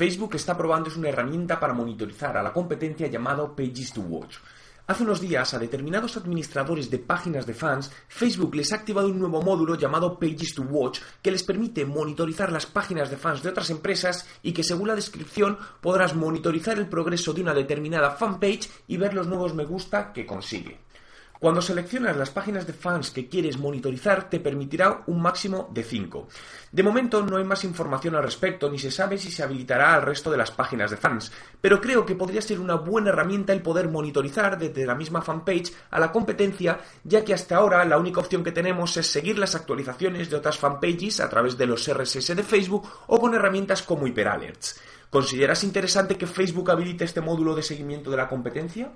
Facebook está probando una herramienta para monitorizar a la competencia llamado Pages to Watch. Hace unos días a determinados administradores de páginas de fans, Facebook les ha activado un nuevo módulo llamado Pages to Watch que les permite monitorizar las páginas de fans de otras empresas y que según la descripción podrás monitorizar el progreso de una determinada fanpage y ver los nuevos me gusta que consigue. Cuando seleccionas las páginas de fans que quieres monitorizar, te permitirá un máximo de 5. De momento no hay más información al respecto, ni se sabe si se habilitará al resto de las páginas de fans, pero creo que podría ser una buena herramienta el poder monitorizar desde la misma fanpage a la competencia, ya que hasta ahora la única opción que tenemos es seguir las actualizaciones de otras fanpages a través de los RSS de Facebook o con herramientas como HyperAlerts. ¿Consideras interesante que Facebook habilite este módulo de seguimiento de la competencia?